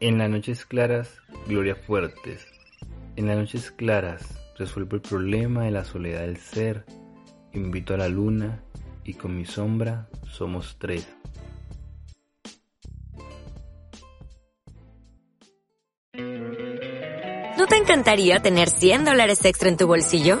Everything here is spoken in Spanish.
En las noches claras, Gloria Fuertes. En las noches claras, resuelvo el problema de la soledad del ser. Invito a la luna y con mi sombra somos tres. ¿No te encantaría tener 100 dólares extra en tu bolsillo?